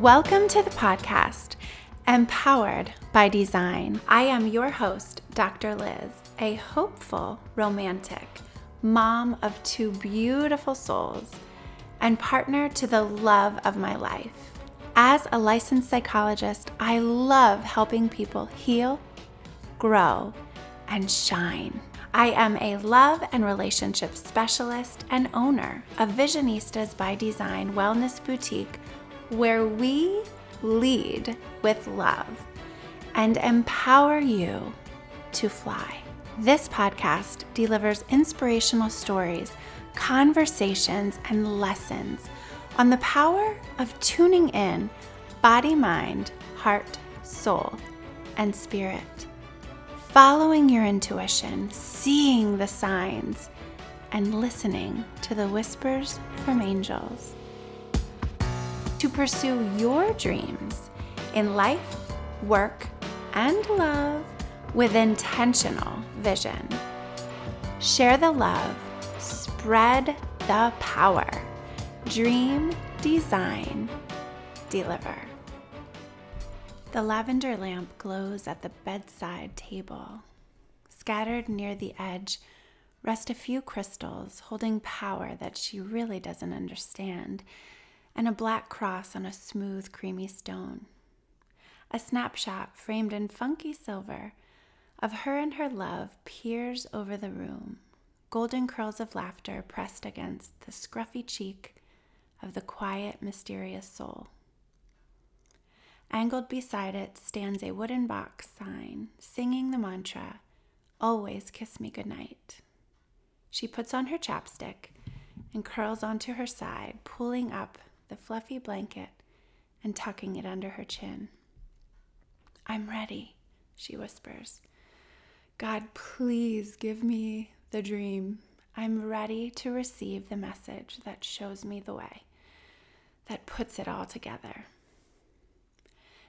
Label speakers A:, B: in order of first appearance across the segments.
A: Welcome to the podcast, Empowered by Design. I am your host, Dr. Lyz, a hopeful romantic, mom of two beautiful souls, and partner to the love of my life. As a licensed psychologist, I love helping people heal, grow, and shine. I am a love and relationship specialist and owner of Visionistas by Design Wellness Boutique, where we lead with love and empower you to fly. This podcast delivers inspirational stories, conversations, and lessons on the power of tuning in body, mind, heart, soul, and spirit following your intuition, seeing the signs, and listening to the whispers from angels. To pursue your dreams in life, work, and love with intentional vision. Share the love, spread the power. Dream, design, deliver. The lavender lamp glows at the bedside table. Scattered near the edge rest a few crystals holding power that she really doesn't understand, and a black cross on a smooth, creamy stone. A snapshot framed in funky silver of her and her love peers over the room, golden curls of laughter pressed against the scruffy cheek of the quiet, mysterious soul. Angled beside it stands a wooden box sign singing the mantra, Always kiss me goodnight. She puts on her chapstick and curls onto her side, pulling up the fluffy blanket and tucking it under her chin. I'm ready, she whispers. God, please give me the dream. I'm ready to receive the message that shows me the way, that puts it all together.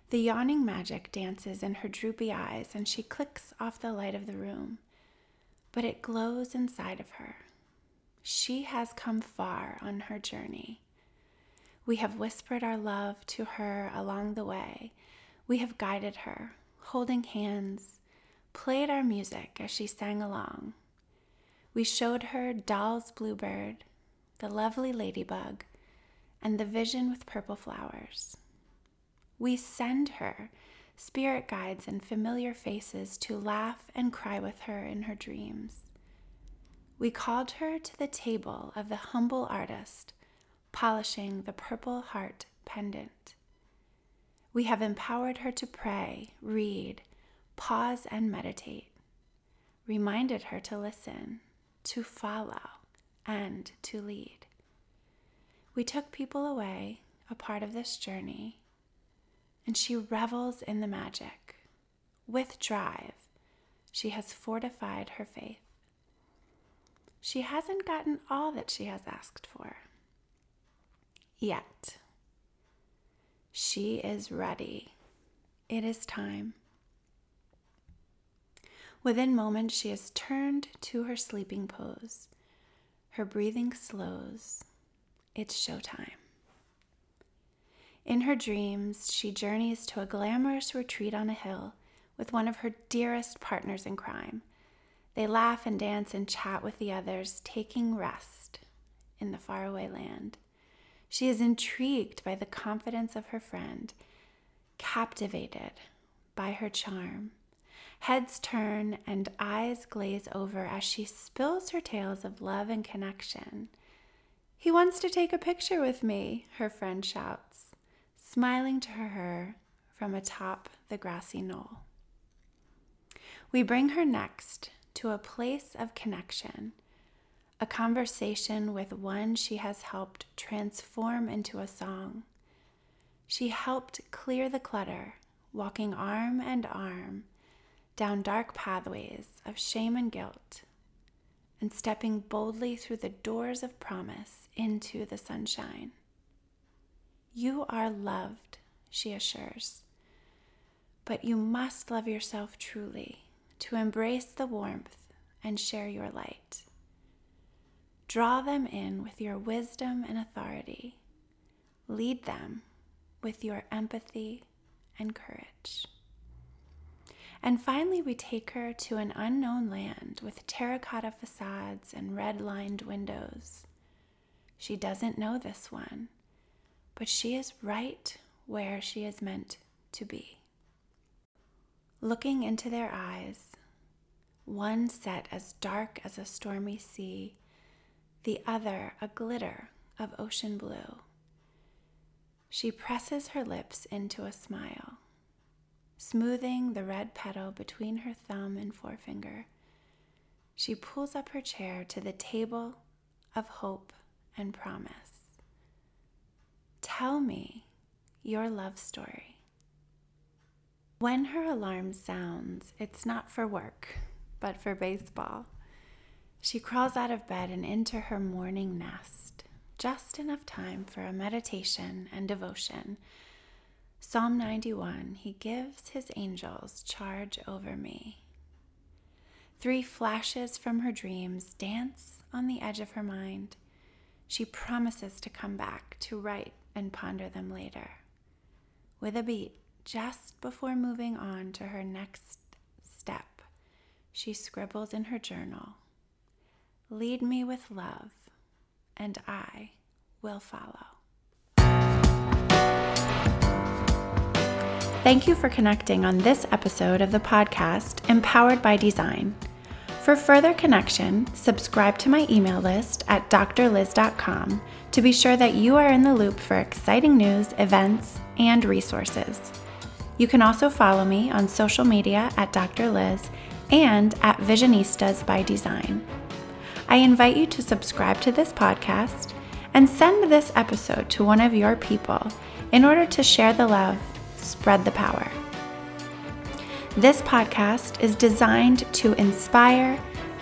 A: The yawning magic dances in her droopy eyes, and she clicks off the light of the room. But it glows inside of her. She has come far on her journey. We have whispered our love to her along the way. We have guided her, holding hands, played our music as she sang along. We showed her Doll's Bluebird, the lovely ladybug, and the vision with purple flowers. We send her spirit guides and familiar faces to laugh and cry with her in her dreams. We called her to the table of the humble artist, polishing the purple heart pendant. We have empowered her to pray, read, pause, and meditate, reminded her to listen, to follow, and to lead. We took people away, a part of this journey, and she revels in the magic. With drive, she has fortified her faith. She hasn't gotten all that she has asked for. Yet. She is ready. It is time. Within moments, she has turned to her sleeping pose. Her breathing slows. It's showtime. In her dreams, she journeys to a glamorous retreat on a hill with one of her dearest partners in crime. They laugh and dance and chat with the others, taking rest in the faraway land. She is intrigued by the confidence of her friend, captivated by her charm. Heads turn and eyes glaze over as she spills her tales of love and connection. He wants to take a picture with me, her friend shouts smiling to her from atop the grassy knoll. We bring her next to a place of connection, a conversation with one she has helped transform into a song. She helped clear the clutter, walking arm and arm down dark pathways of shame and guilt, and stepping boldly through the doors of promise into the sunshine. You are loved, she assures. But you must love yourself truly to embrace the warmth and share your light. Draw them in with your wisdom and authority. Lead them with your empathy and courage. And finally, we take her to an unknown land with terracotta facades and red lined windows. She doesn't know this one, but she is right where she is meant to be. Looking into their eyes, one set as dark as a stormy sea, the other a glitter of ocean blue. She presses her lips into a smile smoothing the red petal between her thumb and forefinger. She pulls up her chair to the table of hope and promise. Tell me your love story. When her alarm sounds, it's not for work, but for baseball. She crawls out of bed and into her morning nest, just enough time for a meditation and devotion Psalm 91 He gives His angels charge over me. Three flashes from her dreams dance on the edge of her mind. She promises to come back to write and ponder them later. With a beat, just before moving on to her next step, she scribbles in her journal Lead me with love, and I will follow. Thank you for connecting on this episode of the podcast, Empowered by Design. For further connection, subscribe to my email list at drlyz.com to be sure that you are in the loop for exciting news, events, and resources. You can also follow me on social media at Dr. Lyz and at Visionistas by Design. I invite you to subscribe to this podcast and send this episode to one of your people in order to share the love spread the power. This podcast is designed to inspire,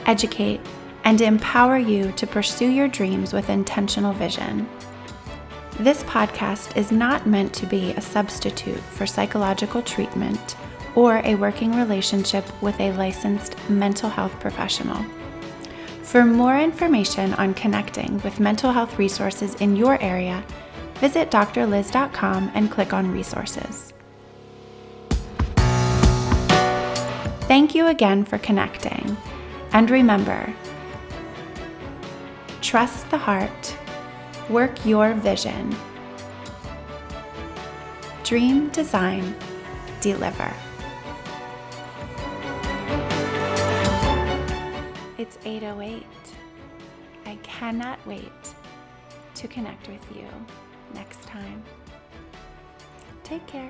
A: educate, and empower you to pursue your dreams with intentional vision. This podcast is not meant to be a substitute for psychological treatment or a working relationship with a licensed mental health professional. For more information on connecting with mental health resources in your area, visit drlyz.com and click on resources. Thank you again for connecting. And remember trust the heart, work your vision, dream, design, deliver. It's 808. I cannot wait to connect with you next time. Take care.